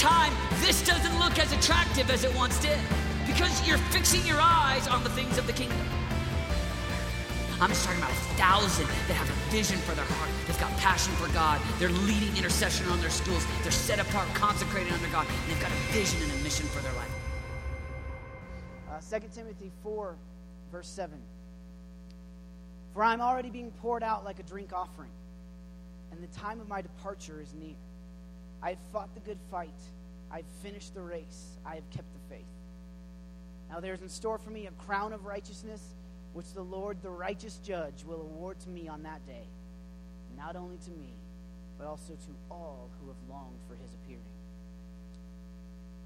time, this doesn't look as attractive as it once did because you're fixing your eyes on the things of the kingdom. I'm just talking about a thousand that have a vision for their heart. They've got passion for God. They're leading intercession on their schools. They're set apart, consecrated under God. And they've got a vision and a mission for their life. Uh, 2 Timothy 4, verse 7. For I'm already being poured out like a drink offering, and the time of my departure is near. I have fought the good fight. I have finished the race. I have kept the faith. Now there is in store for me a crown of righteousness which the Lord, the righteous judge, will award to me on that day, not only to me, but also to all who have longed for his appearing.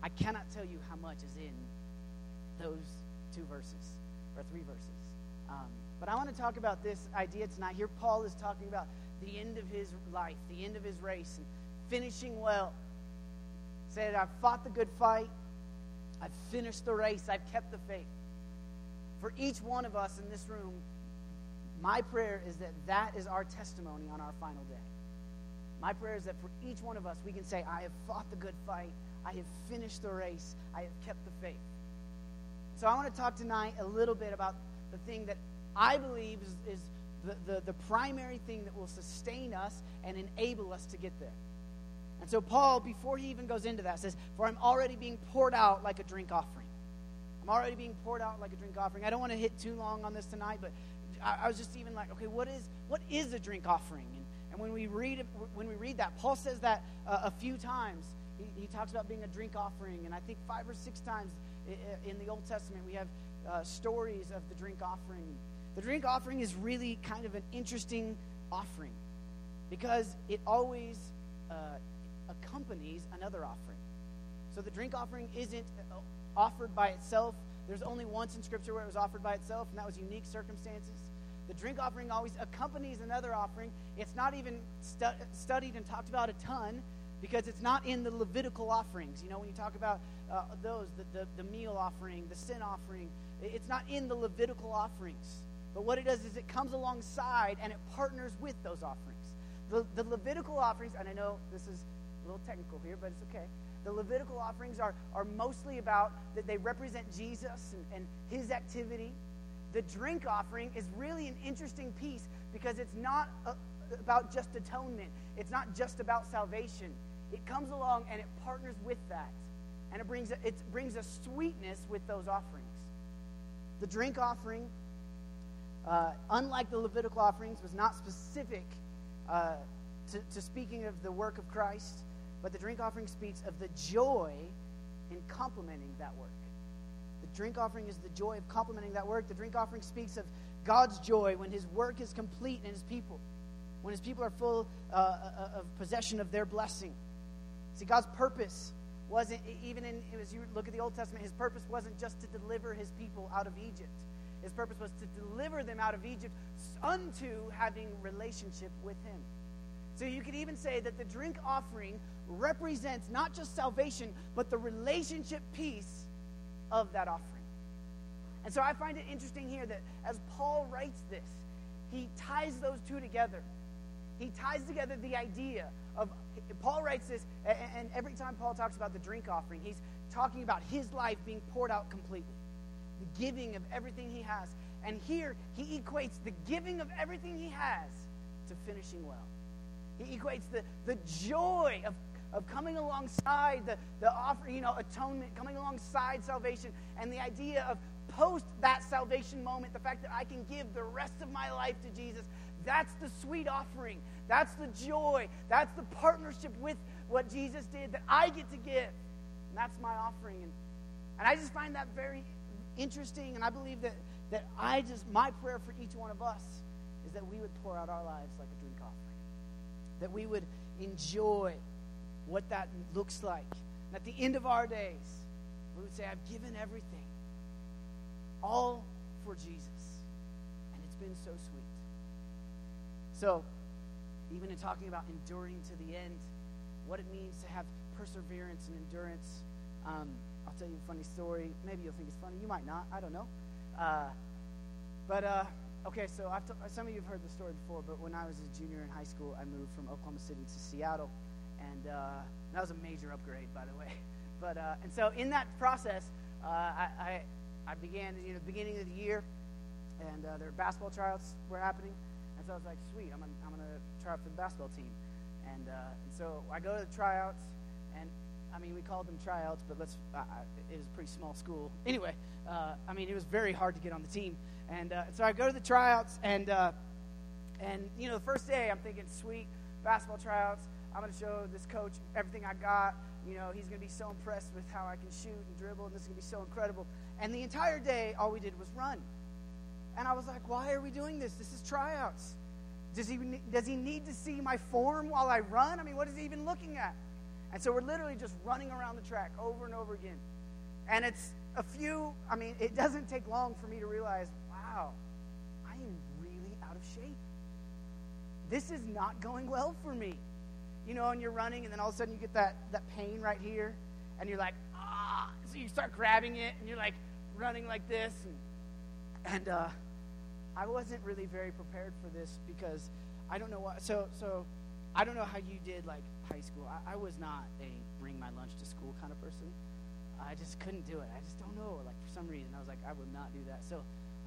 I cannot tell you how much is in those two verses, or three verses. Um, but I want to talk about this idea tonight. Here, Paul is talking about the end of his life, the end of his race, and finishing well. Said, I've fought the good fight, I've finished the race, I've kept the faith for each one of us in this room, my prayer is that that is our testimony on our final day. My prayer is that for each one of us, we can say, I have fought the good fight, I have finished the race, I have kept the faith. So I want to talk tonight a little bit about the thing that I believe is, is the, the, the primary thing that will sustain us and enable us to get there. And so, Paul, before he even goes into that, says, For I'm already being poured out like a drink offering. I'm already being poured out like a drink offering. I don't want to hit too long on this tonight, but I, I was just even like, okay, what is what is a drink offering? And, and when we read when we read that, Paul says that uh, a few times. He, he, talks about being a drink offering, and I think five or six times in the Old Testament we have uh, stories of the drink offering. The drink offering is really kind of an interesting offering because it always uh, accompanies another offering. So the drink offering isn't uh, offered by itself. There's only once in Scripture where it was offered by itself, and that was unique circumstances. The drink offering always accompanies another offering. It's not even stu- studied and talked about a ton because it's not in the Levitical offerings. You know, when you talk about uh, those, the, the, the meal offering, the sin offering, it's not in the Levitical offerings. But what it does is it comes alongside and it partners with those offerings. The, the Levitical offerings, and I know this is a little technical here, but it's okay. The Levitical offerings are, are mostly about that they represent Jesus and, and his activity. The drink offering is really an interesting piece because it's not a, about just atonement, it's not just about salvation. It comes along and it partners with that. And it brings a, it brings a sweetness with those offerings. The drink offering, uh, unlike the Levitical offerings, was not specific uh, to, to speaking of the work of Christ. But the drink offering speaks of the joy in complementing that work. The drink offering is the joy of complementing that work. The drink offering speaks of God's joy when his work is complete in his people, when his people are full uh, uh of possession of their blessing. See, God's purpose wasn't, even in, as you look at the Old Testament, his purpose wasn't just to deliver his people out of Egypt. His purpose was to deliver them out of Egypt unto having relationship with him. So you could even say that the drink offering represents not just salvation, but the relationship piece of that offering. And so I find it interesting here that as Paul writes this, he ties those two together. He ties together the idea of, Paul writes this, and every time Paul talks about the drink offering, he's talking about his life being poured out completely, the giving of everything he has. And here, he equates the giving of everything he has to finishing well. He equates the, the joy of, of coming alongside the, the offer, you know, atonement, coming alongside salvation, and the idea of post that salvation moment, the fact that I can give the rest of my life to Jesus. That's the sweet offering. That's the joy. That's the partnership with what Jesus did that I get to give. And that's my offering. And, and I just find that very interesting. And I believe that, that I just, my prayer for each one of us is that we would pour out our lives like a drink offering that we would enjoy what that looks like. And at the end of our days, we would say, I've given everything, all for Jesus. And it's been so sweet. So, even in talking about enduring to the end, what it means to have perseverance and endurance, um, I'll tell you a funny story. Maybe you'll think it's funny. You might not. I don't know. Uh, but uh, Okay, so t- some of you have heard the story before, but when I was a junior in high school, I moved from Oklahoma City to Seattle. And uh, that was a major upgrade, by the way. But uh, and so in that process, uh, I, I, I began you know the beginning of the year, and uh, their basketball tryouts were happening, and so I was like, sweet, I'm gonna, I'm gonna try out for the basketball team, and uh, and so I go to the tryouts, and I mean we called them tryouts, but let's it was a pretty small school anyway. Uh, I mean it was very hard to get on the team, and so I go to the tryouts, and and you know the first day I'm thinking, sweet basketball tryouts. I'm going to show this coach everything I got. You know, he's going to be so impressed with how I can shoot and dribble, and this is going to be so incredible. And the entire day, all we did was run. And I was like, why are we doing this? This is tryouts. Does he, does he need to see my form while I run? I mean, what is he even looking at? And so we're literally just running around the track over and over again. And it's a few, I mean, it doesn't take long for me to realize, wow, I am really out of shape. This is not going well for me you know, and you're running, and then all of a sudden you get that, that pain right here, and you're like, ah. So you start grabbing it, and you're like running like this. And, and uh, I wasn't really very prepared for this because I don't know what. So, so I don't know how you did like high school. I, I was not a bring my lunch to school kind of person. I just couldn't do it. I just don't know. Like, for some reason, I was like, I would not do that. So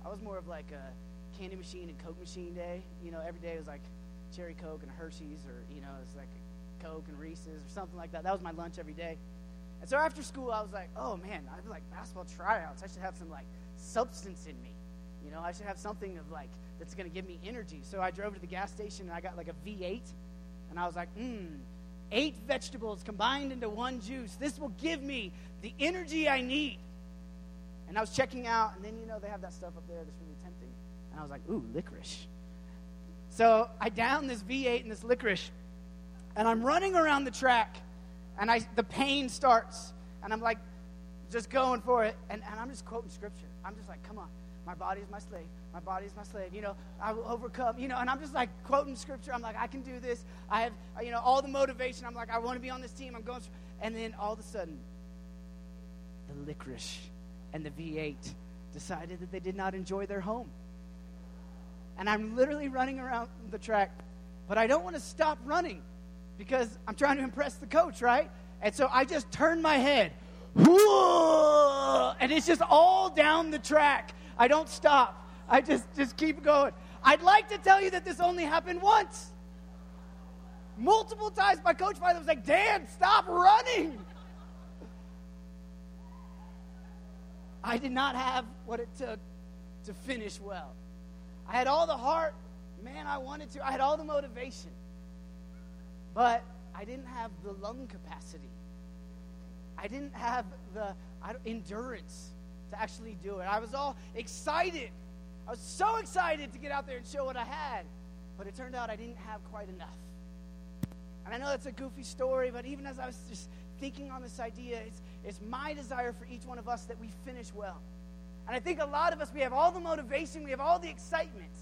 I was more of like a candy machine and Coke machine day. You know, every day was like cherry Coke and Hershey's, or, you know, it's like Coke and Reese's or something like that. That was my lunch every day. And so after school, I was like, oh man, I like basketball tryouts. I should have some like substance in me. You know, I should have something of like that's going to give me energy. So I drove to the gas station and I got like a V8, and I was like, mmm, eight vegetables combined into one juice. This will give me the energy I need. And I was checking out, and then you know they have that stuff up there that's really tempting. And I was like, ooh, licorice. So I downed this V8 and this licorice, and I'm running around the track, and I, the pain starts, and I'm like, just going for it, and, and I'm just quoting scripture. I'm just like, come on, my body is my slave, my body is my slave. You know, I will overcome. You know, and I'm just like quoting scripture. I'm like, I can do this. I have, you know, all the motivation. I'm like, I want to be on this team. I'm going, and then all of a sudden, the licorice and the V8 decided that they did not enjoy their home. And I'm literally running around the track, but I don't want to stop running because I'm trying to impress the coach, right? And so I just turn my head, and it's just all down the track. I don't stop. I just just keep going. I'd like to tell you that this only happened once. Multiple times my coach finally was like, Dan, stop running. I did not have what it took to finish well. I had all the heart, man, I wanted to. I had all the motivation. But I didn't have the lung capacity. I didn't have the endurance to actually do it. I was all excited. I was so excited to get out there and show what I had. But it turned out I didn't have quite enough. And I know that's a goofy story, but even as I was just thinking on this idea, it's, it's my desire for each one of us that we finish well. And I think a lot of us, we have all the motivation, we have all the excitement,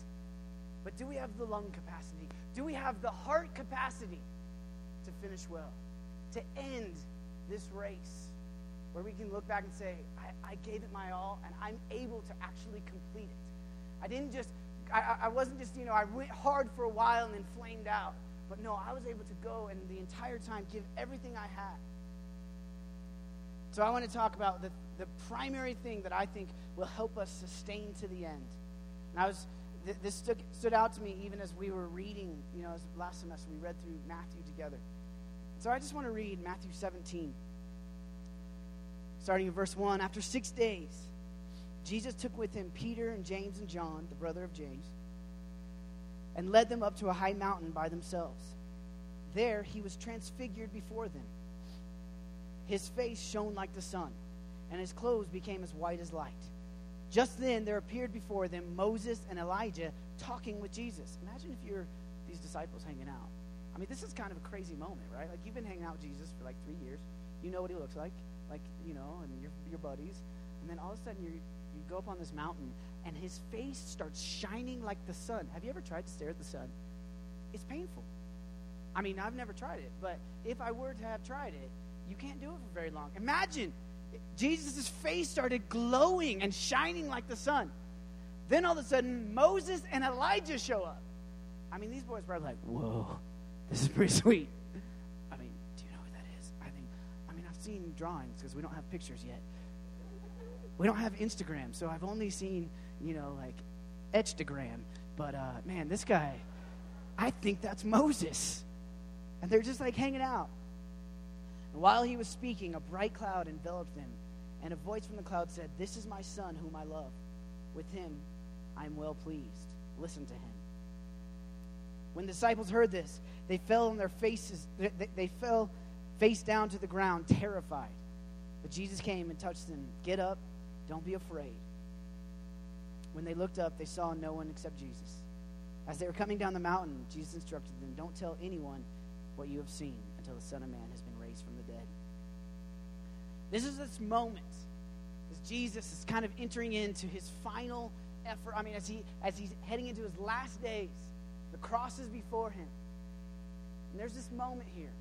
but do we have the lung capacity? Do we have the heart capacity finish well, to end this race where we can look back and say, I, I gave it my all and I'm able to actually complete it. I didn't just, I, I wasn't just, you know, I went hard for a while and then flamed out. But no, I was able to go and the entire time give everything I had. So I want to talk about the, the primary thing that I think will help us sustain to the end. And I was, th- this stood, stood out to me even as we were reading, you know, as last semester we read through Matthew together. So I just want to read Matthew 17, starting in verse 1. After six days, Jesus took with him Peter and James and John, the brother of James, and led them up to a high mountain by themselves. There he was transfigured before them. His face shone like the sun, and his clothes became as white as light. Just then there appeared before them Moses and Elijah talking with Jesus. Imagine if you're these disciples hanging out. I mean, this is kind of a crazy moment, right? Like, you've been hanging out with Jesus for like three years. You know what he looks like, like, you know, and your, your buddies. And then all of a sudden, you you go up on this mountain, and his face starts shining like the sun. Have you ever tried to stare at the sun? It's painful. I mean, I've never tried it, but if I were to have tried it, you can't do it for very long. Imagine Jesus' face started glowing and shining like the sun. Then all of a sudden, Moses and Elijah show up. I mean, these boys were like, whoa, this is pretty sweet. I mean, do you know what that is? I think, I mean, I've seen drawings because we don't have pictures yet. We don't have Instagram, so I've only seen, you know, like Etchtagram. But uh, man, this guy, I think that's Moses. And they're just like hanging out. And while he was speaking, a bright cloud enveloped them, and a voice from the cloud said, This is my son whom I love. With him I am well pleased. Listen to him. When the disciples heard this, they fell on their faces, they, they fell face down to the ground, terrified. But Jesus came and touched them. Get up, don't be afraid. When they looked up, they saw no one except Jesus. As they were coming down the mountain, Jesus instructed them, Don't tell anyone what you have seen until the Son of Man has been raised from the dead. This is this moment as Jesus is kind of entering into his final effort. I mean, as he as he's heading into his last days, the cross is before him. And there's this moment here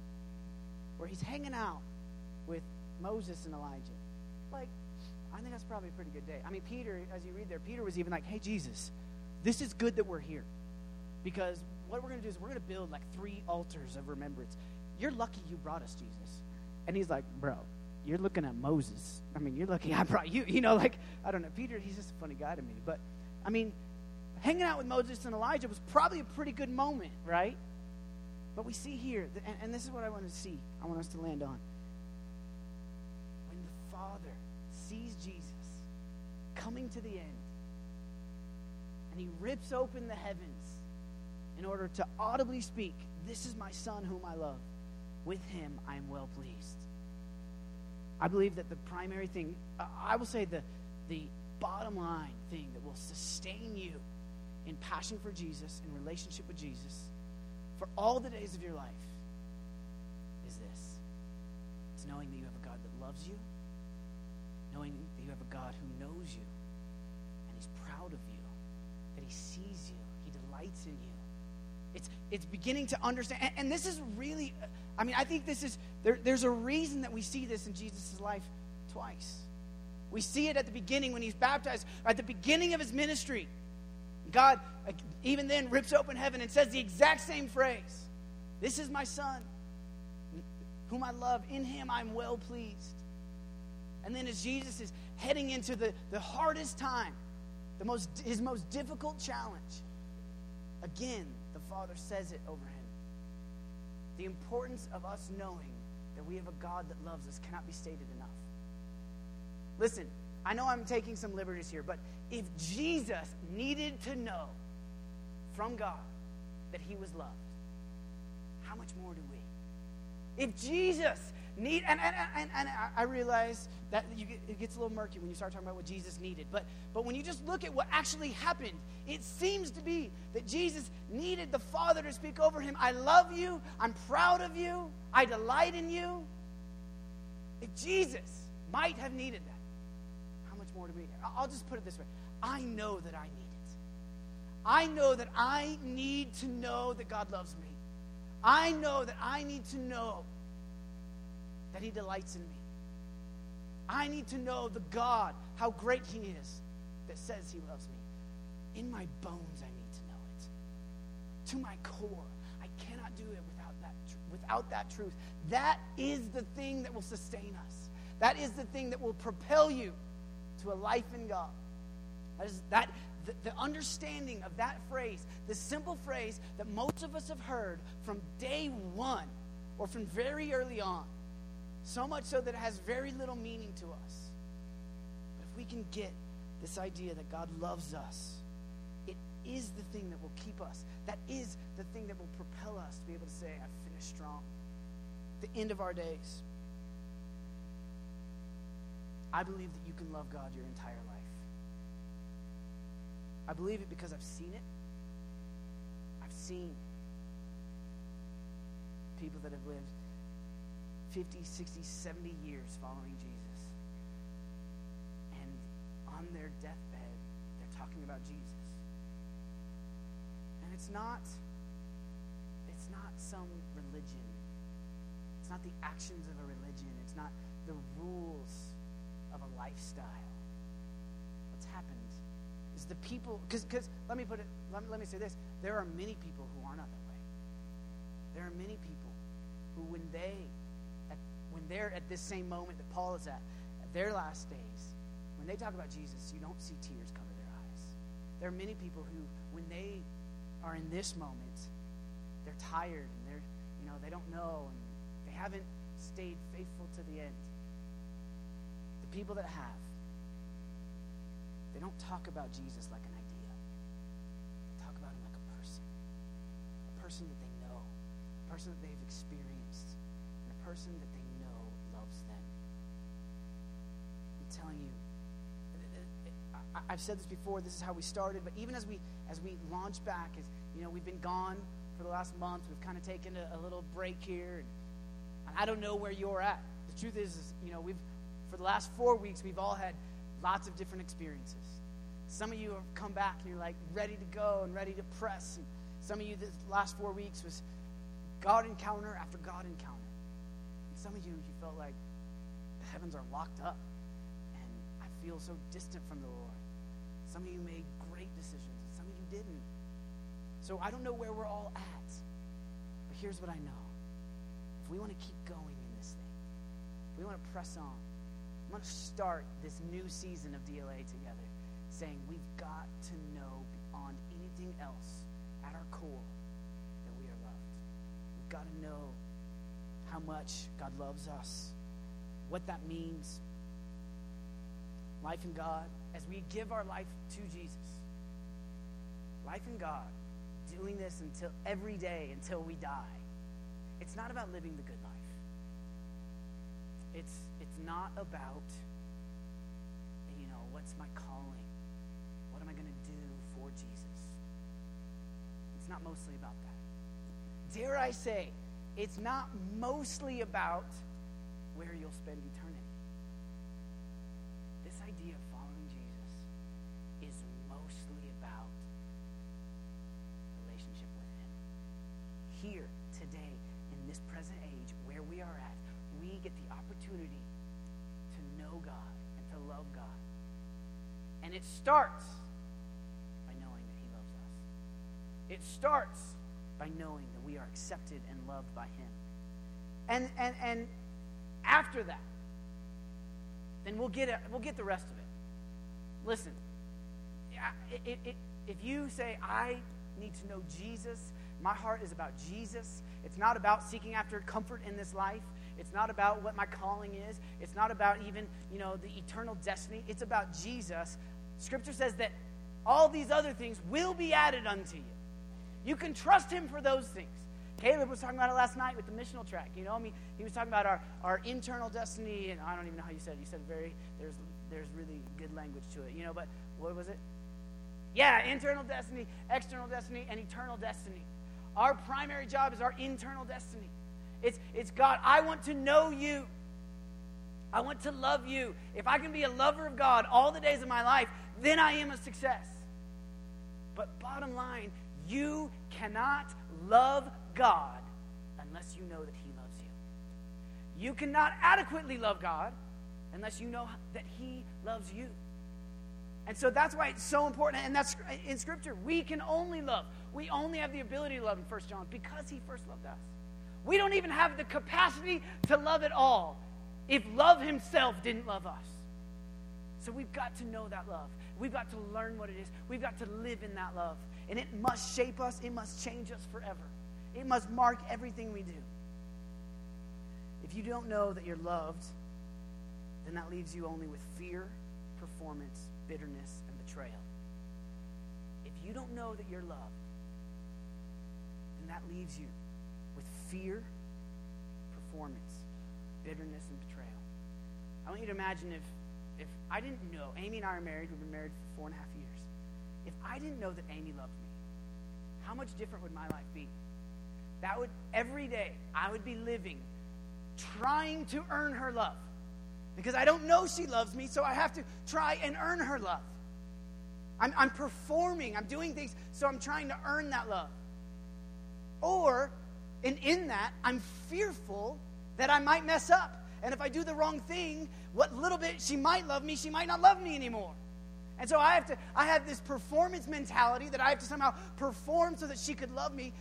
where he's hanging out with Moses and Elijah. Like, I think that's probably a pretty good day. I mean, Peter, as you read there, Peter was even like, hey, Jesus, this is good that we're here. Because what we're going to do is we're going to build like three altars of remembrance. You're lucky you brought us, Jesus. And he's like, bro, you're looking at Moses. I mean, you're lucky I brought you. You know, like, I don't know. Peter, he's just a funny guy to me. But, I mean, hanging out with Moses and Elijah was probably a pretty good moment, right? But we see here, and, and this is what I want to see, I want us to land on. When the Father sees Jesus coming to the end, and he rips open the heavens in order to audibly speak, This is my Son whom I love. With him I am well pleased. I believe that the primary thing, I will say the, the bottom line thing that will sustain you in passion for Jesus, in relationship with Jesus, for all the days of your life is this it's knowing that you have a God that loves you, knowing that you have a God who knows you, and He's proud of you, that He sees you, He delights in you. It's, it's beginning to understand. And, and this is really, I mean, I think this is, there, there's a reason that we see this in Jesus' life twice. We see it at the beginning when he's baptized, at the beginning of his ministry. God, uh, even then, rips open heaven and says the exact same phrase This is my son, whom I love. In him I'm well pleased. And then as Jesus is heading into the, the hardest time, the most, his most difficult challenge, again, the Father says it over him. The importance of us knowing that we have a God that loves us cannot be stated enough. Listen, I know I'm taking some liberties here, but if Jesus needed to know from God that he was loved, how much more do we? If Jesus need and, and, and, and I realize that get, it gets a little murky when you start talking about what Jesus needed, but but when you just look at what actually happened, it seems to be that Jesus needed the Father to speak over him. I love you. I'm proud of you. I delight in you. If Jesus might have needed that more to me. I'll just put it this way I know that I need it. I know that I need to know that God loves me. I know that I need to know that He delights in me. I need to know the God, how great He is, that says He loves me. In my bones, I need to know it. To my core, I cannot do it without that, without that truth. That is the thing that will sustain us. That is the thing that will propel you to a life in God. That is that the, the understanding of that phrase, the simple phrase that most of us have heard from day one or from very early on, so much so that it has very little meaning to us. But if we can get this idea that God loves us, it is the thing that will keep us. That is the thing that will propel us to be able to say, I've finished strong. the end of our days. I believe that you can love God your entire life. I believe it because I've seen it. I've seen people that have lived 50, 60, 70 years following Jesus. And on their deathbed, they're talking about Jesus. And it's not it's not some religion. It's not the actions of a religion. It's not the rules of a lifestyle. What's happened is the people, because let me put it, let, let me say this there are many people who are not that way. There are many people who, when they, at, when they're at this same moment that Paul is at, at their last days, when they talk about Jesus, you don't see tears cover their eyes. There are many people who, when they are in this moment, they're tired and they're, you know, they don't know and they haven't stayed faithful to the end. People that have, they don't talk about Jesus like an idea. They talk about him like a person. A person that they know, a person that they've experienced, and a person that they know loves them. I'm telling you, I've said this before, this is how we started, but even as we as we launch back, as you know, we've been gone for the last month, we've kind of taken a, a little break here, and I don't know where you're at. The truth is, is, you know, we've for the last four weeks we've all had lots of different experiences. Some of you have come back and you're like ready to go and ready to press. And some of you, the last four weeks was God encounter after God encounter. And some of you, you felt like the heavens are locked up and I feel so distant from the Lord. Some of you made great decisions and some of you didn't. So I don't know where we're all at, but here's what I know. If we want to keep going in this thing, if we want to press on, want to start this new season of DLA together saying we've got to know beyond anything else at our core that we are loved. We've got to know how much God loves us, what that means. Life in God, as we give our life to Jesus. Life in God, doing this until every day until we die. It's not about living the good life. It's it's not about you know, what's my calling? What am I going to do for Jesus? It's not mostly about that. Dare I say, it's not mostly about where you'll spend eternity. This idea of following Jesus is mostly about relationship with Him. Here, today, in this present age, where we are at, we get the opportunity to know God and to love God. And it starts by knowing that He loves us. It starts by knowing that we are accepted and loved by Him. And and and after that, then we'll get we'll get the rest of it. Listen, it, it, if you say I need to know Jesus, my heart is about Jesus. It's not about seeking after comfort in this life. It's not about what my calling is. It's not about even, you know, the eternal destiny. It's about Jesus. Scripture says that all these other things will be added unto you. You can trust him for those things. Caleb was talking about it last night with the missional track. You know, I mean, he was talking about our, our internal destiny, and I don't even know how you said it. You said very, there's, there's really good language to it, you know, but what was it? Yeah, internal destiny, external destiny, and eternal destiny. Our primary job is our internal destiny. It's, it's God, I want to know you. I want to love you. If I can be a lover of God all the days of my life, then I am a success. But bottom line, you cannot love God unless you know that He loves you. You cannot adequately love God unless you know that He loves you. And so that's why it's so important. And that's in Scripture. We can only love. We only have the ability to love in 1 John because He first loved us. We don't even have the capacity to love at all if love Himself didn't love us. So we've got to know that love. We've got to learn what it is. We've got to live in that love. And it must shape us, it must change us forever. It must mark everything we do. If you don't know that you're loved, then that leaves you only with fear, performance, bitterness, and betrayal. If you don't know that you're loved, then that leaves you with fear, performance, bitterness, and betrayal. I want you to imagine if, if I didn't know, Amy and I are married, we've been married for four and a half years. If I didn't know that Amy loved me, how much different would my life be? That would, every day, I would be living trying to earn her love. Because I don't know she loves me, so I have to try and earn her love. I'm, I'm performing, I'm doing things, so I'm trying to earn that love. Or, and in that, I'm fearful that I might mess up. And if I do the wrong thing, what little bit she might love me, she might not love me anymore. And so I have to I have this performance mentality that I have to somehow perform so that she could love me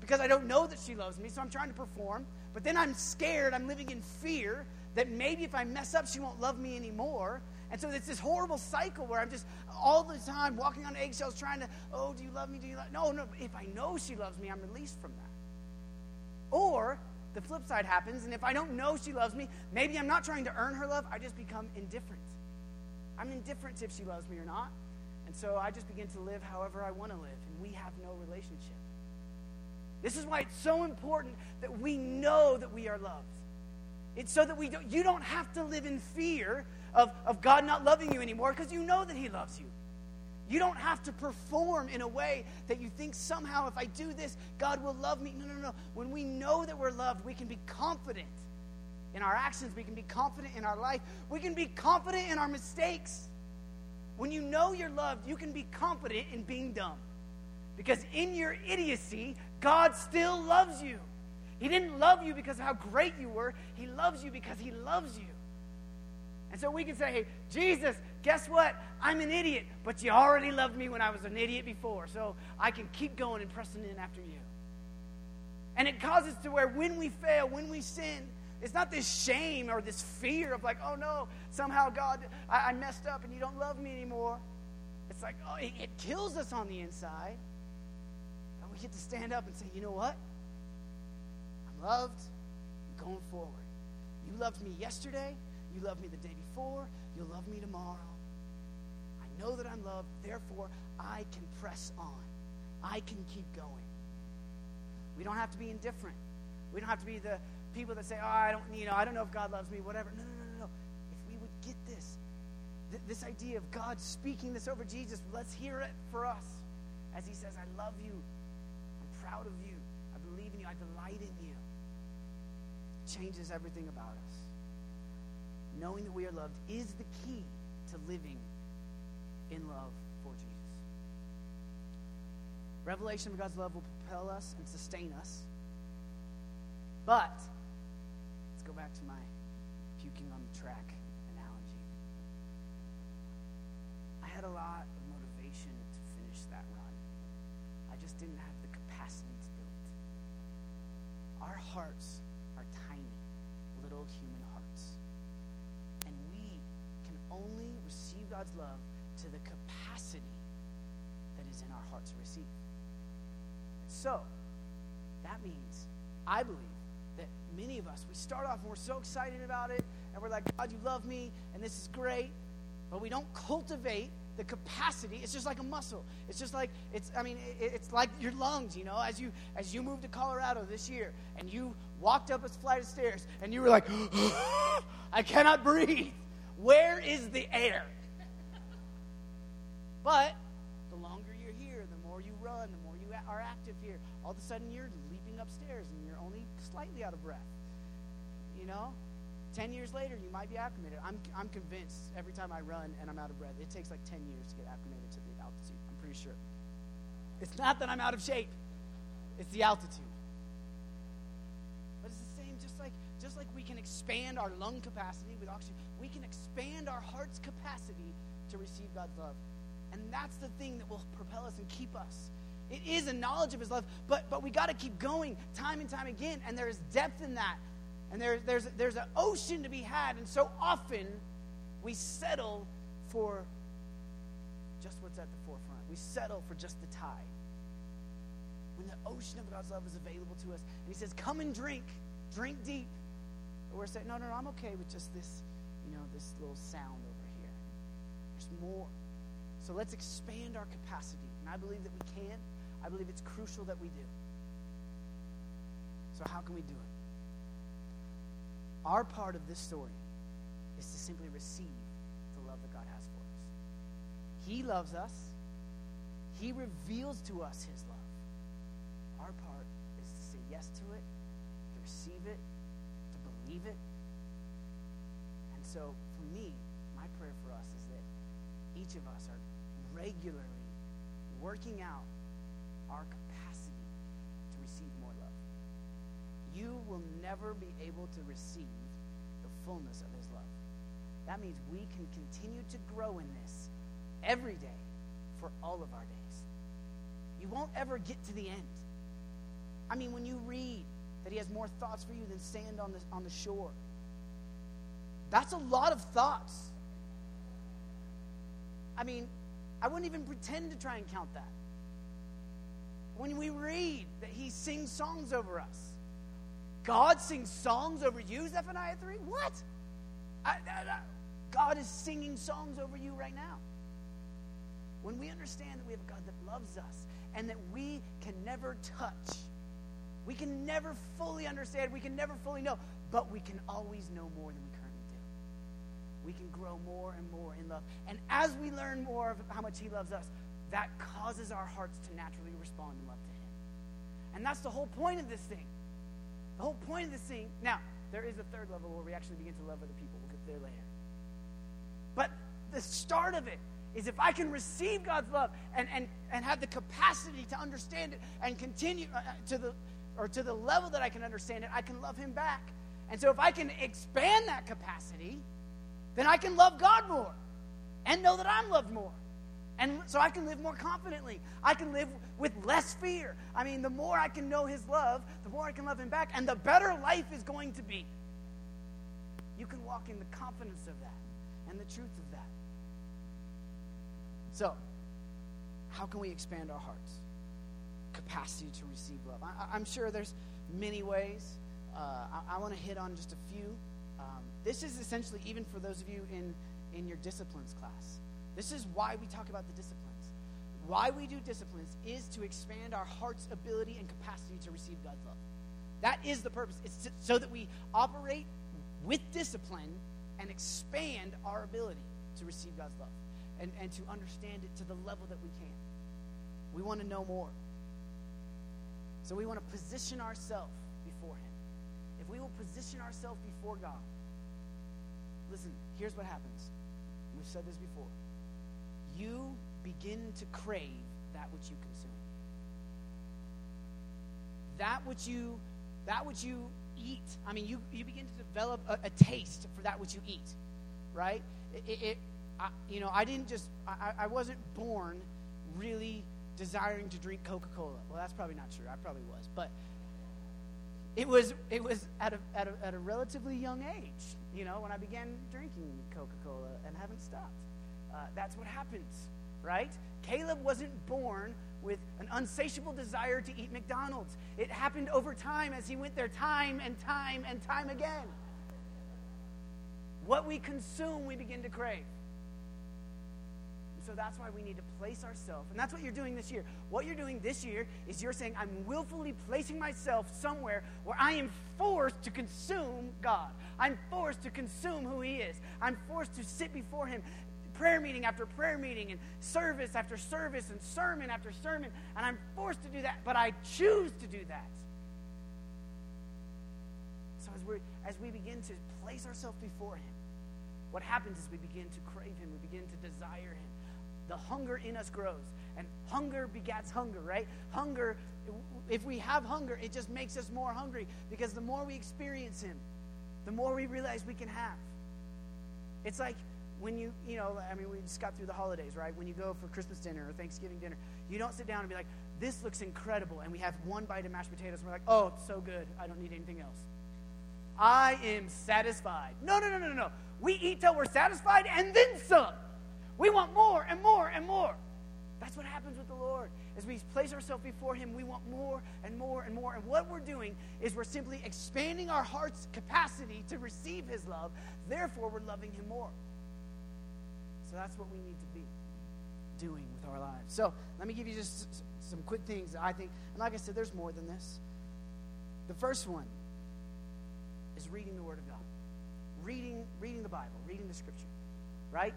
because I don't know that she loves me. So I'm trying to perform. but then I'm scared. I'm living in fear that maybe if I mess up, she won't love me anymore. And so it's this horrible cycle where I'm just all the time walking on eggshells trying to, oh, do you love me? Do you love No, no. If I know she loves me, I'm released from that. Or the flip side happens, and if I don't know she loves me, maybe I'm not trying to earn her love, I just become indifferent. I'm indifferent if she loves me or not. And so I just begin to live however I want to live, and we have no relationship. This is why it's so important that we know that we are loved. It's so that we don't, you don't have to live in fear of, of God not loving you anymore because you know that He loves you. You don't have to perform in a way that you think somehow if I do this, God will love me. No, no, no. When we know that we're loved, we can be confident in our actions. We can be confident in our life. We can be confident in our mistakes. When you know you're loved, you can be confident in being dumb. Because in your idiocy, God still loves you. He didn't love you because of how great you were, He loves you because He loves you. And so we can say, hey, Jesus, guess what? I'm an idiot, but you already loved me when I was an idiot before, so I can keep going and pressing in after you. And it causes to where when we fail, when we sin, it's not this shame or this fear of like, oh no, somehow God, I, I messed up and you don't love me anymore. It's like, oh, it, it kills us on the inside. But we get to stand up and say, you know what? I'm loved. I'm going forward. You loved me yesterday. You loved me the day before. You'll love me tomorrow. Know that I'm loved. Therefore, I can press on. I can keep going. We don't have to be indifferent. We don't have to be the people that say, "Oh, I don't, you know, I don't know if God loves me." Whatever. No, no, no, no, no. If we would get this, th- this idea of God speaking this over Jesus, let's hear it for us, as He says, "I love you. I'm proud of you. I believe in you. I delight in you." It changes everything about us knowing that we are loved is the key to living in love for Jesus. Revelation of God's love will propel us and sustain us. But, let's go back to my puking on the track analogy. I had a lot of motivation to finish that run. I just didn't have the capacity to do it. Our hearts are tiny, little human hearts. And we can only receive God's love to the capacity that is in our heart to receive. So, that means, I believe, that many of us, we start off and we're so excited about it, and we're like, God, you love me, and this is great, but we don't cultivate the capacity it's just like a muscle it's just like it's i mean it, it's like your lungs you know as you as you moved to colorado this year and you walked up a flight of stairs and you were like i cannot breathe where is the air? But the longer you're here, the more you run, the more you are active here. All of a sudden, you're leaping upstairs and you're only slightly out of breath. You know? 10 years later, you might be acclimated. I'm, I'm convinced every time I run and I'm out of breath, it takes like 10 years to get acclimated to the altitude. I'm pretty sure. It's not that I'm out of shape, it's the altitude. But it's the same, just like, just like we can expand our lung capacity with oxygen, we can expand our heart's capacity to receive God's love. And that's the thing that will propel us and keep us. It is a knowledge of His love, but, but we got to keep going time and time again. And there is depth in that. And there, there's, there's an ocean to be had. And so often we settle for just what's at the forefront. We settle for just the tide. When the ocean of God's love is available to us, and He says, Come and drink, drink deep. But we're saying, No, no, no, I'm okay with just this you know, this little sound over here. There's more. So let's expand our capacity. And I believe that we can. I believe it's crucial that we do. So, how can we do it? Our part of this story is to simply receive the love that God has for us. He loves us, He reveals to us His love. Our part is to say yes to it, to receive it, to believe it, And so for me, my prayer for us is that each of us are regularly working out our capacity to receive more love. You will never be able to receive the fullness of his love. That means we can continue to grow in this every day for all of our days. You won't ever get to the end. I mean, when you read that he has more thoughts for you than sand on the, on the shore. That's a lot of thoughts. I mean, I wouldn't even pretend to try and count that. When we read that he sings songs over us, God sings songs over you, Zephaniah 3? What? I, I, I, God is singing songs over you right now. When we understand that we have a God that loves us and that we can never touch, we can never fully understand, we can never fully know, but we can always know more than we. We can grow more and more in love. And as we learn more of how much He loves us, that causes our hearts to naturally respond in love to Him. And that's the whole point of this thing. The whole point of this thing. Now, there is a third level where we actually begin to love other people. We'll get there later. But the start of it is if I can receive God's love and, and, and have the capacity to understand it and continue uh, uh, to the or to the level that I can understand it, I can love him back. And so if I can expand that capacity, then I can love God more and know that I'm loved more. And so I can live more confidently. I can live with less fear. I mean, the more I can know His love, the more I can love Him back, and the better life is going to be. You can walk in the confidence of that and the truth of that. So, how can we expand our hearts? Capacity to receive love. I, am sure there's many ways. Uh, I, I want to hit on just a few. Um, this is essentially even for those of you in, in your disciplines class. This is why we talk about the disciplines. Why we do disciplines is to expand our heart's ability and capacity to receive God's love. That is the purpose. It's to, so that we operate with discipline and expand our ability to receive God's love and, and to understand it to the level that we can. We want to know more. So we want to position ourselves before Him. If we will position ourselves before God, listen, here's what happens. We've said this before. You begin to crave that which you consume. That which you that which you eat. I mean, you, you begin to develop a, a taste for that which you eat, right? It, it I, you know, I didn't just, I, I wasn't born really desiring to drink Coca Cola. Well, that's probably not true. I probably was. But it was, it was at, a, at, a, at a relatively young age, you know, when I began drinking Coca Cola and haven't stopped. Uh, that's what happens, right? Caleb wasn't born with an unsatiable desire to eat McDonald's. It happened over time as he went there time and time and time again. What we consume, we begin to crave. So that's why we need to place ourselves. And that's what you're doing this year. What you're doing this year is you're saying, I'm willfully placing myself somewhere where I am forced to consume God. I'm forced to consume who He is. I'm forced to sit before Him prayer meeting after prayer meeting and service after service and sermon after sermon, and I'm forced to do that, but I choose to do that. So as we as we begin to place ourselves before Him, what happens is we begin to crave Him, we begin to desire Him. The hunger in us grows, and hunger begats hunger, right? Hunger, if we have hunger, it just makes us more hungry because the more we experience Him, the more we realize we can have. It's like when you, you know, I mean, we just got through the holidays, right? When you go for Christmas dinner or Thanksgiving dinner, you don't sit down and be like, this looks incredible. And we have one bite of mashed potatoes and we're like, oh, it's so good. I don't need anything else. I am satisfied. No, no, no, no, no. We eat till we're satisfied and then some. We want more and more and more. That's what happens with the Lord. As we place ourselves before Him, we want more and more and more. And what we're doing is we're simply expanding our heart's capacity to receive His love. Therefore, we're loving Him more. So that's what we need to be doing with our lives. So let me give you just some quick things I think. And like I said, there's more than this. The first one is reading the Word of God. Reading, reading the Bible, reading the Scripture. Right?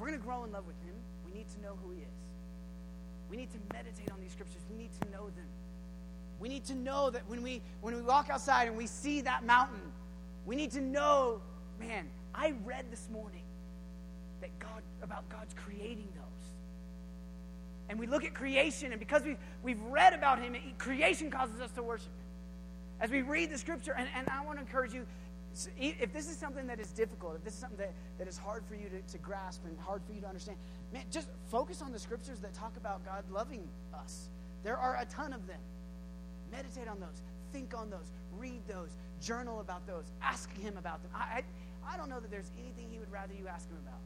We're going to grow in love with Him, we need to know who He is. We need to meditate on these Scriptures. We need to know them. We need to know that when we when we walk outside and we see that mountain, we need to know, man, I read this morning that God about God's creating those. And we look at creation, and because we've, we've read about him, creation causes us to worship him. As we read the scripture, and, and I want to encourage you, if this is something that is difficult, if this is something that, that is hard for you to, to grasp and hard for you to understand, man, just focus on the scriptures that talk about God loving us. There are a ton of them. Meditate on those. think on those, read those, journal about those, ask Him about them. I, I, I don't know that there's anything He would rather you ask Him about.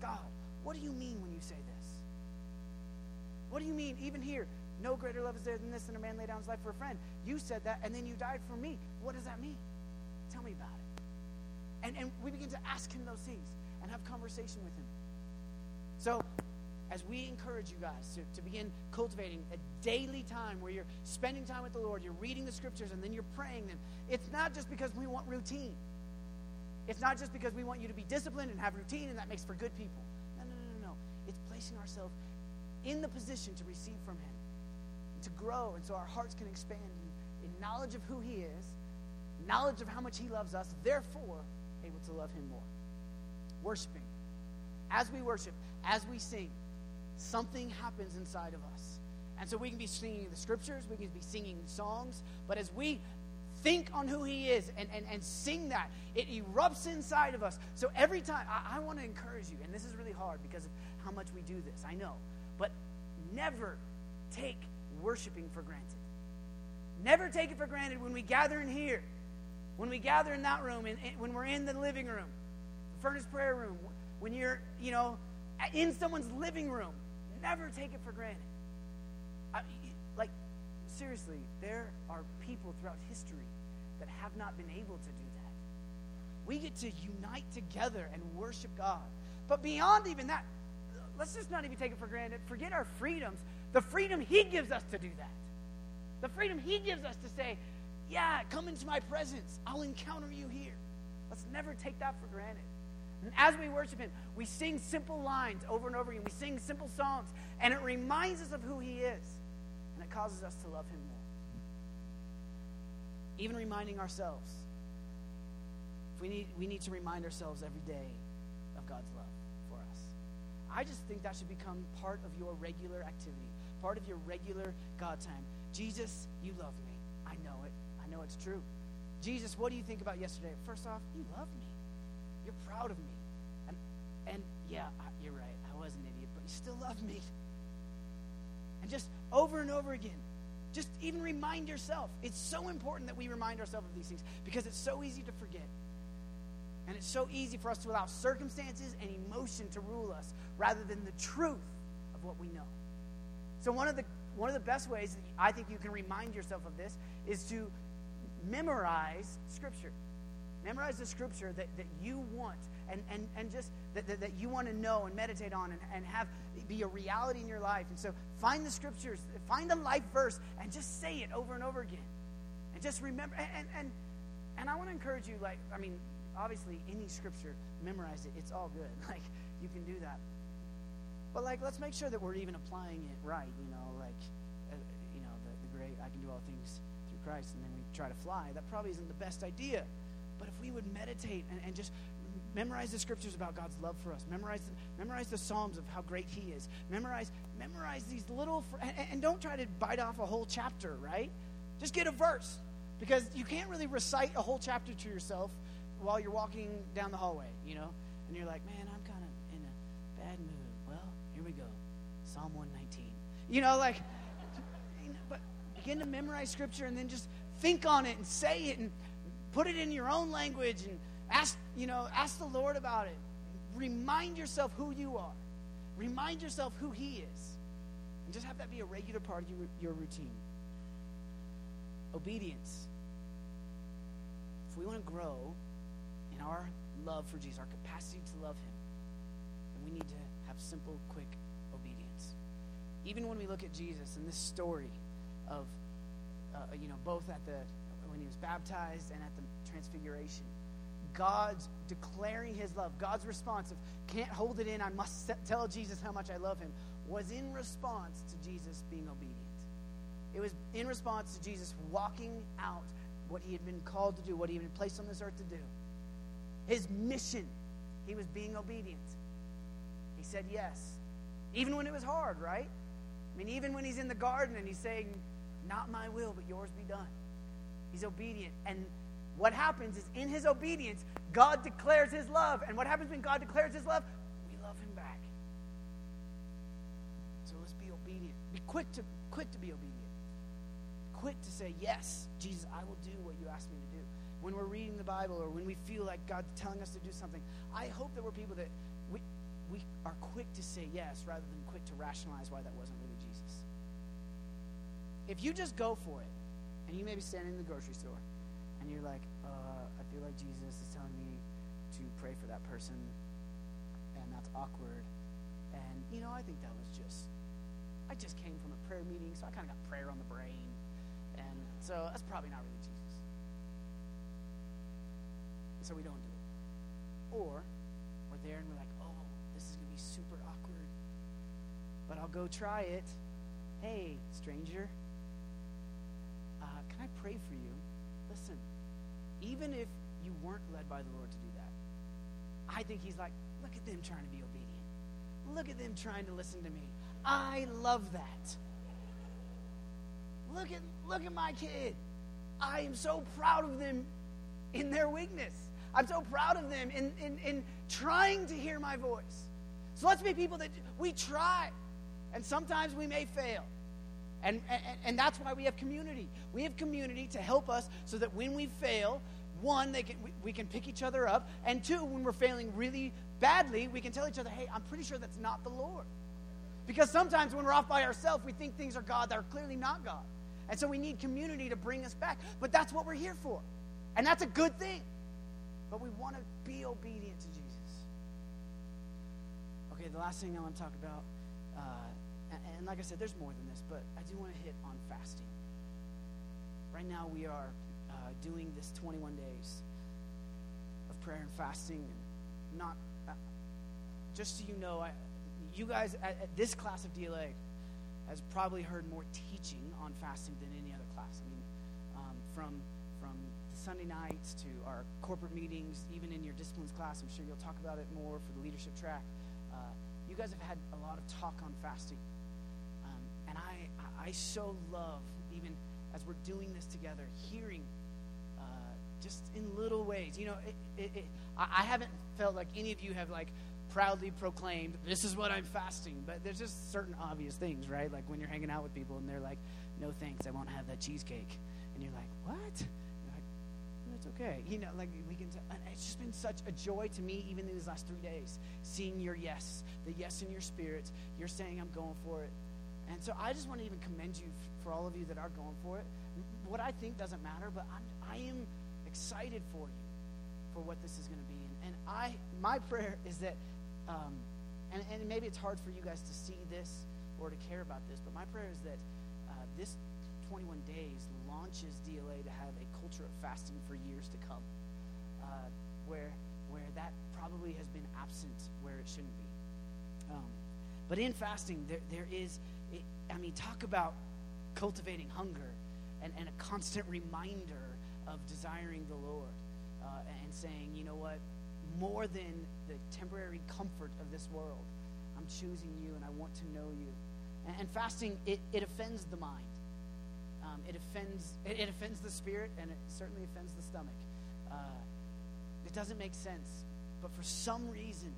God, what do you mean when you say this? What do you mean, even here? No greater love is there than this than a man lay down his life for a friend. You said that, and then you died for me. What does that mean? Tell me about it. And, and we begin to ask him those things and have conversation with him. So, as we encourage you guys to, to begin cultivating a daily time where you're spending time with the Lord, you're reading the scriptures, and then you're praying them, it's not just because we want routine. It's not just because we want you to be disciplined and have routine and that makes for good people. No, no, no, no, no. It's placing ourselves in the position to receive from Him, to grow, and so our hearts can expand in, in knowledge of who He is, knowledge of how much He loves us, therefore, able to love Him more. Worshiping. As we worship, as we sing, something happens inside of us. And so we can be singing the scriptures, we can be singing songs, but as we think on who he is and, and, and sing that, it erupts inside of us. So every time, I, I want to encourage you, and this is really hard because of how much we do this, I know, but never take worshiping for granted. Never take it for granted when we gather in here, when we gather in that room, and when we're in the living room, the furnace prayer room, when you're, you know, in someone's living room. Never take it for granted. I, like, seriously, there are people throughout history that have not been able to do that. We get to unite together and worship God. But beyond even that, let's just not even take it for granted. Forget our freedoms. The freedom He gives us to do that. The freedom He gives us to say, yeah, come into my presence. I'll encounter you here. Let's never take that for granted. And as we worship Him, we sing simple lines over and over again. We sing simple songs, and it reminds us of who He is, and it causes us to love Him more. Even reminding ourselves, we need, we need to remind ourselves every day of God's love for us. I just think that should become part of your regular activity, part of your regular God time. Jesus, you love me. I know it. Know it's true. Jesus, what do you think about yesterday? First off, you love me. You're proud of me. And, and yeah, you're right. I was an idiot, but you still love me. And just over and over again, just even remind yourself. It's so important that we remind ourselves of these things because it's so easy to forget. And it's so easy for us to allow circumstances and emotion to rule us rather than the truth of what we know. So one of the one of the best ways I think you can remind yourself of this is to memorize scripture. Memorize the scripture that, that you want and, and, and just that, that, that you want to know and meditate on and, and have be a reality in your life. And so find the scriptures, find a life verse, and just say it over and over again. And just remember and and, and I want to encourage you, like, I mean, obviously any scripture, memorize it. It's all good. Like you can do that. But like let's make sure that we're even applying it right, you know, like uh, you know, the, the great I can do all things Christ and then we try to fly. That probably isn't the best idea. But if we would meditate and, and just memorize the scriptures about God's love for us, memorize, memorize the Psalms of how great He is, memorize, memorize these little, and, and don't try to bite off a whole chapter, right? Just get a verse because you can't really recite a whole chapter to yourself while you're walking down the hallway, you know? And you're like, man, I'm kind of in a bad mood. Well, here we go. Psalm 119. You know, like, but begin to memorize scripture and then just think on it and say it and Put it in your own language and ask, you know, ask the Lord about it. Remind yourself who you are. Remind yourself who He is. And just have that be a regular part of your, your routine. Obedience. If we want to grow in our love for Jesus, our capacity to love Him, then we need to have simple, quick obedience. Even when we look at Jesus and this story of, uh, you know, both at the when he was baptized and at the transfiguration. God's declaring his love, God's response of can't hold it in, I must tell Jesus how much I love him, was in response to Jesus being obedient. It was in response to Jesus walking out what he had been called to do, what he had been placed on this earth to do. His mission, he was being obedient. He said yes. Even when it was hard, right? I mean, even when he's in the garden and he's saying, Not my will, but yours be done. He's obedient. And what happens is in his obedience, God declares his love. And what happens when God declares his love? We love him back. So let's be obedient. Be quick to quick to be obedient. quick to say, Yes, Jesus, I will do what you asked me to do. When we're reading the Bible or when we feel like God's telling us to do something, I hope that we're people that we, we are quick to say yes rather than quick to rationalize why that wasn't really. If you just go for it, and you may be standing in the grocery store, and you're like, uh, I feel like Jesus is telling me to pray for that person, and that's awkward. And, you know, I think that was just, I just came from a prayer meeting, so I kind of got prayer on the brain. And so that's probably not really Jesus. And so we don't do it. Or we're there and we're like, oh, this is going to be super awkward. But I'll go try it. Hey, stranger, can I pray for you? Listen, even if you weren't led by the Lord to do that, I think He's like, look at them trying to be obedient. Look at them trying to listen to me. I love that. Look at look at my kid. I am so proud of them in their weakness. I'm so proud of them in, in, in trying to hear my voice. So let's be people that we try. And sometimes we may fail. And, and, and that's why we have community. We have community to help us so that when we fail, one, they can, we, we can pick each other up. And two, when we're failing really badly, we can tell each other, hey, I'm pretty sure that's not the Lord. Because sometimes when we're off by ourselves, we think things are God that are clearly not God. And so we need community to bring us back. But that's what we're here for. And that's a good thing. But we want to be obedient to Jesus. Okay, the last thing I want to talk about, uh, and, like I said, there's more than this, but I do want to hit on fasting. Right now, we are uh, doing this 21 days of prayer and fasting. And not, uh, just so you know, I, you guys at, at this class of DLA has probably heard more teaching on fasting than any other class. I mean, um, from from Sunday nights to our corporate meetings, even in your disciplines class, I'm sure you'll talk about it more for the leadership track. Uh, you guys have had a lot of talk on fasting, and I I so love even as we're doing this together, hearing uh, just in little ways. You know, it, it, it, I haven't felt like any of you have like proudly proclaimed, this is what I'm fasting. But there's just certain obvious things, right? Like when you're hanging out with people and they're like, no thanks, I won't have that cheesecake. And you're like, what? It's okay. You know, like we can, t- it's just been such a joy to me, even in these last three days, seeing your yes, the yes in your spirit. You're saying, I'm going for it. And so I just want to even commend you for all of you that are going for it. What I think doesn't matter, but I'm, I am excited for you for what this is going to be. And, and I, my prayer is that um, and, and maybe it's hard for you guys to see this or to care about this, but my prayer is that uh, this 21 days launches DLA to have a culture of fasting for years to come, uh, where where that probably has been absent where it shouldn't be. Um, but in fasting, there there is, I mean, talk about cultivating hunger and, and a constant reminder of desiring the Lord uh, and saying, you know what, more than the temporary comfort of this world. I'm choosing you and I want to know you. And, and fasting, it, it offends the mind. Um, it offends it, it, offends the spirit and it certainly offends the stomach. Uh, it doesn't make sense. But for some reason,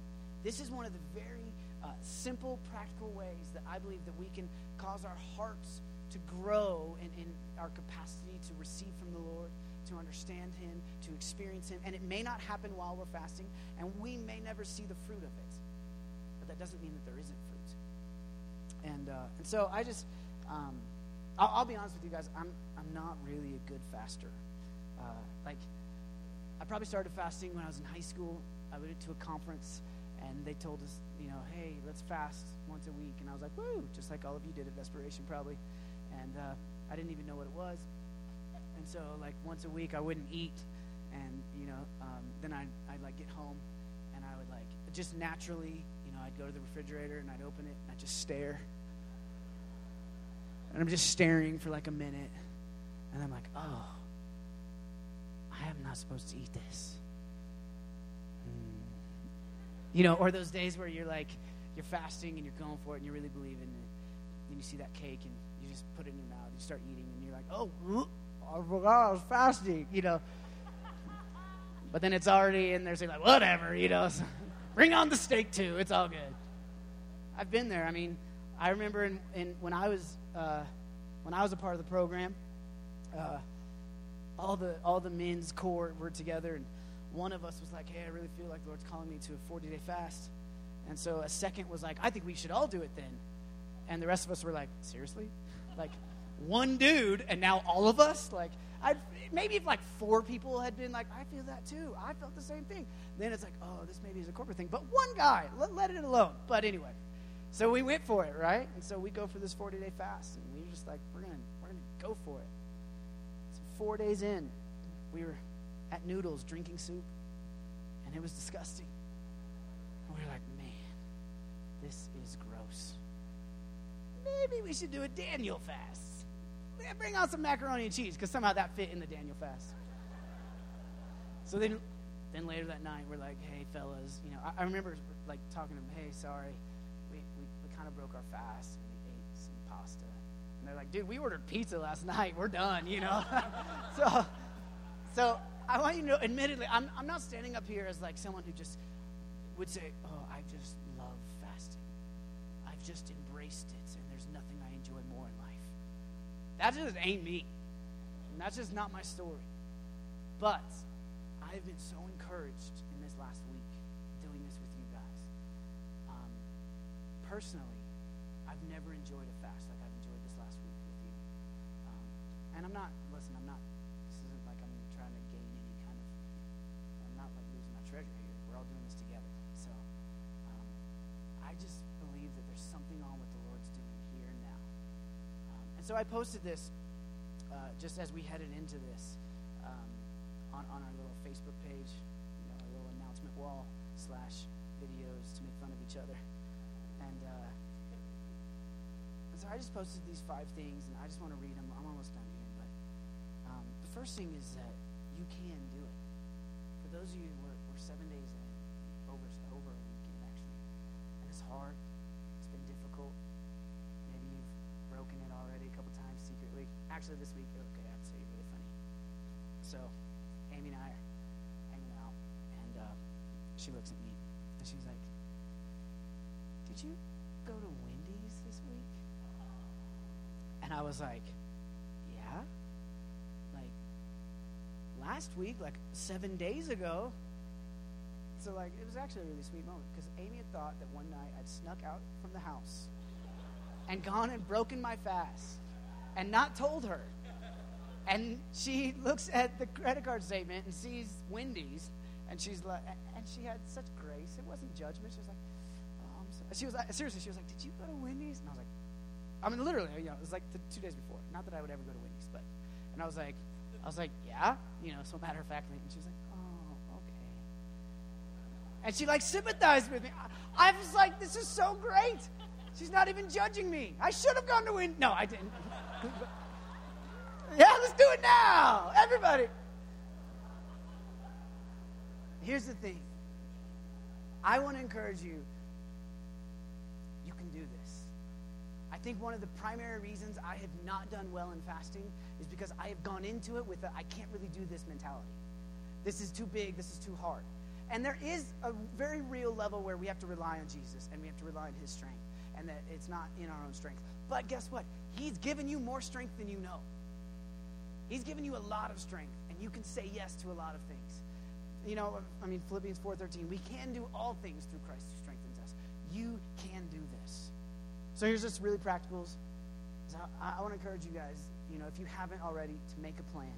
this is one of the very uh, simple, practical ways that I believe that we can cause our hearts to grow in, in our capacity to receive from the Lord to understand Him, to experience Him. And it may not happen while we're fasting, and we may never see the fruit of it. But that doesn't mean that there isn't fruit. And, uh, and so I just, um, I'll, I'll, be honest with you guys, I'm, I'm not really a good faster. Uh, like, I probably started fasting when I was in high school. I went to a conference, and they told us, you know, hey, let's fast once a week. And I was like, woo, just like all of you did at Desperation, probably. And uh, I didn't even know what it was. And so, like, once a week, I wouldn't eat. And, you know, um, then I'd, I'd, like, get home and I would, like, just naturally, you know, I'd go to the refrigerator and I'd open it and I'd just stare. And I'm just staring for, like, a minute. And I'm like, oh, I am not supposed to eat this. You know, or those days where you're, like, you're fasting and you're going for it and you really believe in it. And you see that cake and you just put it in your mouth. and You start eating and you're like, oh, I forgot I was fasting, you know. But then it's already in there, so you're like, whatever, you know. Bring on the steak too. It's all good. I've been there. I mean, I remember in, in when I was uh, when I was a part of the program, uh, all the all the men's corps were together, and one of us was like, "Hey, I really feel like the Lord's calling me to a 40 day fast," and so a second was like, "I think we should all do it then," and the rest of us were like, "Seriously?" Like one dude, and now all of us like. I'd, maybe if like four people had been like, I feel that too. I felt the same thing. Then it's like, oh, this maybe is a corporate thing. But one guy, let, let it alone. But anyway, so we went for it, right? And so we go for this 40 day fast, and we were just like, we're gonna we're gonna go for it. So four days in, we were at Noodles drinking soup, and it was disgusting. And we were like, man, this is gross. Maybe we should do a Daniel fast yeah, bring out some macaroni and cheese because somehow that fit in the Daniel fast. So then, then later that night, we're like, hey, fellas, you know, I, I remember like talking to them, hey, sorry, we, we, we kind of broke our fast and we ate some pasta. And they're like, dude, we ordered pizza last night. We're done, you know? so, so I want you to know, admittedly, I'm, I'm not standing up here as like someone who just would say, oh, I just love fasting. I've just embraced it and there's nothing I enjoy more in life. that just ain't me. And that's just not my story. But I've been so encouraged in this last week doing this with you guys. Um, personally, I've never enjoyed a fast like I've enjoyed this last week with you. Um, and I'm not, listen, I'm not, this isn't like I'm trying to gain any kind of, I'm not like losing my treasure here. We're all doing this together. So um, I just believe that there's something on with and now. Um, and so I posted this uh, just as we headed into this um, on, on our little Facebook page, you know, our little announcement wall slash videos to make fun of each other. And, uh, and so I just posted these five things, and I just want to read them. I'm almost done here. But um, the first thing is that you can do it. For those of you, who are, we're seven days in, over, and over a actually. And it's hard. It's been difficult. Maybe you've broken it already a couple times secretly. Actually this week, okay, I have to say really funny. So, Amy and I are hanging out, and uh, she looks at me, and she's like, "Did you go to Wendy's this week?" And I was like, "Yeah." Like last week, like seven days ago. So like it was actually a really sweet moment because Amy had thought that one night I'd snuck out from the house and gone and broken my fast and not told her. And she looks at the credit card statement and sees Wendy's, and she's like, and she had such grace. It wasn't judgment. She was like, oh, so. she was like, seriously, she was like, did you go to Wendy's? And I was like, I mean, literally, you know, it was like the two days before. Not that I would ever go to Wendy's, but, and I was like, I was like, yeah, you know, so matter of factly. And she was like, oh. And she like sympathized with me. I, was like, this is so great. She's not even judging me. I should have gone to Wendy's. No, I didn't. yeah, let's do it now. Everybody. Here's the thing I want to encourage you. You can do this. I think one of the primary reasons I have not done well in fasting is because I have gone into it with a I can't really do this mentality. This is too big, this is too hard. And there is a very real level where we have to rely on Jesus and we have to rely on his strength and that it's not in our own strength. But guess what? He's given you more strength than you know. He's given you a lot of strength, and you can say yes to a lot of things. You know, I mean, Philippians 4.13, we can do all things through Christ who strengthens us. You can do this. So here's just really practicals. I, I want to encourage you guys, you know, if you haven't already, to make a plan.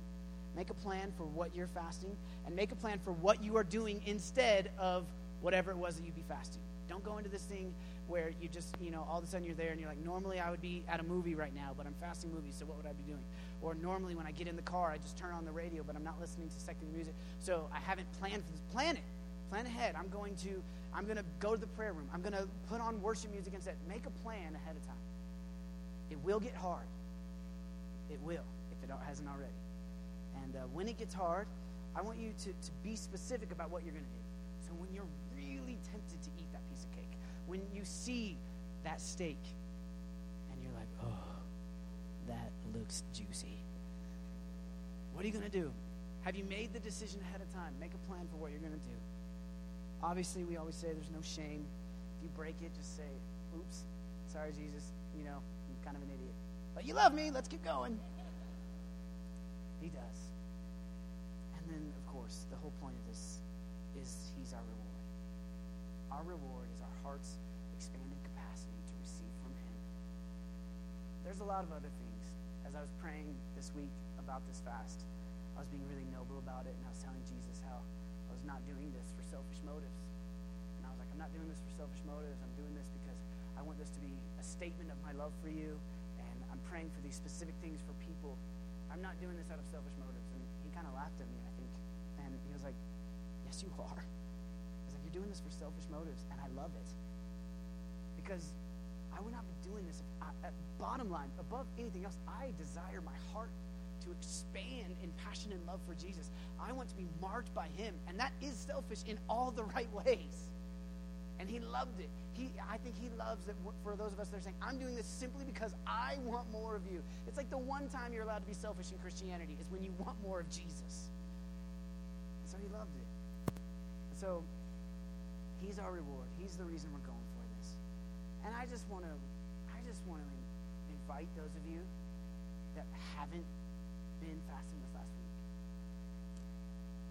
Make a plan for what you're fasting, and make a plan for what you are doing instead of whatever it was that you'd be fasting. Don't go into this thing where you just, you know, all of a sudden you're there and you're like, normally I would be at a movie right now, but I'm fasting movies, so what would I be doing? Or normally when I get in the car, I just turn on the radio, but I'm not listening to secular music. So I haven't planned for this. Plan it. Plan ahead. I'm going to, I'm going to go to the prayer room. I'm going to put on worship music instead. Make a plan ahead of time. It will get hard. It will, if it hasn't already. And uh, when it gets hard, I want you to, to be specific about what you're going to do. So when you're really tempted to eat that piece of cake, when you see that steak and you're like, oh, that looks juicy. What are you going to do? Have you made the decision ahead of time? Make a plan for what you're going to do. Obviously, we always say there's no shame. If you break it, just say, oops, sorry, Jesus. You know, I'm kind of an idiot. But you love me. Let's keep going. He does. And then, of course, the whole point of this is He's our reward. Our reward is our heart's expanded capacity to receive from Him. There's a lot of other things. As I was praying this week about this fast, I was being really noble about it, and I was telling Jesus how I was not doing this for selfish motives. And I was like, I'm not doing this for selfish motives. I'm doing this because I want this to be a statement of my love for you, and I'm praying for these specific things for people. I'm not doing this out of selfish motives. And he kind of laughed at me, I think. And he was like, Yes, you are. He's like, You're doing this for selfish motives, and I love it. Because I would not be doing this I, at bottom line, above anything else, I desire my heart to expand in passion and love for Jesus. I want to be marked by him, and that is selfish in all the right ways. And he loved it. He, I think he loves it for those of us that are saying, I'm doing this simply because I want more of you. It's like the one time you're allowed to be selfish in Christianity is when you want more of Jesus. And so he loved it. So he's our reward. He's the reason we're going for this. And I just want to I just want to invite those of you that haven't been fasting this last week.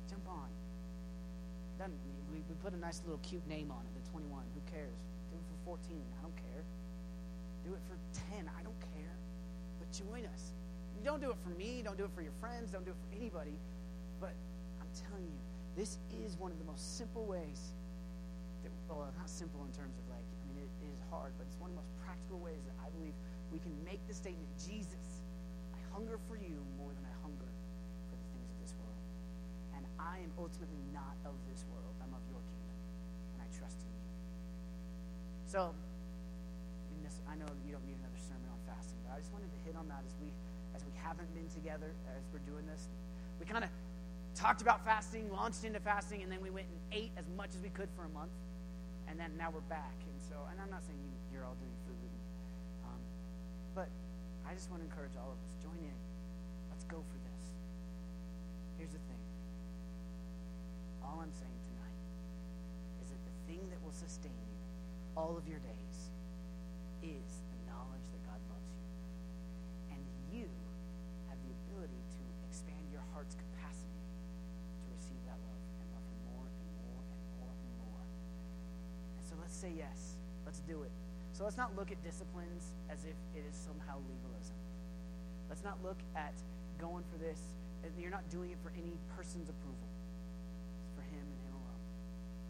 Jump on. Doesn't, we, we put a nice little cute name on it, the 21. Who cares? Do it for 14. I don't care. Do it for 10. I don't care. But join us. You don't do it for me. Don't do it for your friends. Don't do it for anybody. But I'm telling you, this is one of the most simple ways. That, well, not simple in terms of like, I mean, it, it is hard, but it's one of the most practical ways that I believe we can make the statement Jesus, I hunger for you more than I hunger for the things of this world. And I am ultimately not of this world, I'm of your kingdom. And I trust in you. So, I know you don't need another sermon on fasting, but I just wanted to hit on that as we as we haven't been together as we're doing this. We kind of talked about fasting, launched into fasting, and then we went and ate as much as we could for a month, and then now we're back. And so, and I'm not saying you, you're all doing food, um, but I just want to encourage all of us: join in. Let's go for this. Here's the thing. All I'm saying tonight is that the thing that will sustain you all of your days is the knowledge that God loves you. And you have the ability to expand your heart's capacity to receive that love and love Him more and more and more and more. And so let's say yes. Let's do it. So let's not look at disciplines as if it is somehow legalism. Let's not look at going for this. You're not doing it for any person's approval. It's for Him and Him alone.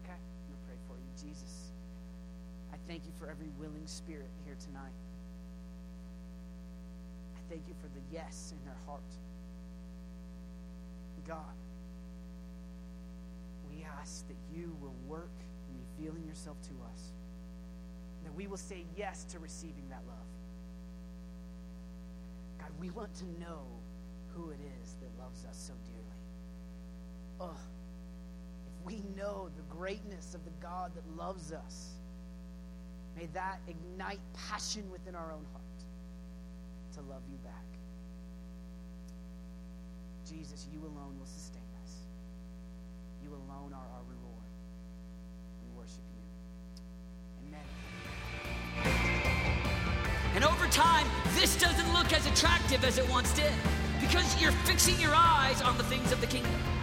Okay? I'm going to pray for you. Jesus. I thank you for every willing spirit here tonight. I thank you for the yes in their heart. God, we ask that you will work in revealing yourself to us, that we will say yes to receiving that love. God, we want to know who it is that loves us so dearly. If we know the greatness of the God that loves us, May that ignite passion within our own heart to love you back. Jesus, you alone will sustain us. You alone are our reward. We worship you. Amen. And over time, this doesn't look as attractive as it once did because you're fixing your eyes on the things of the kingdom.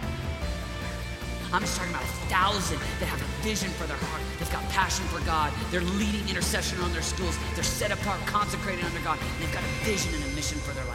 I'm just talking about a thousand that have a vision for their heart. They've got passion for God. They're leading intercession on their schools. They're set apart, consecrated under God. They've got a vision and a mission for their life.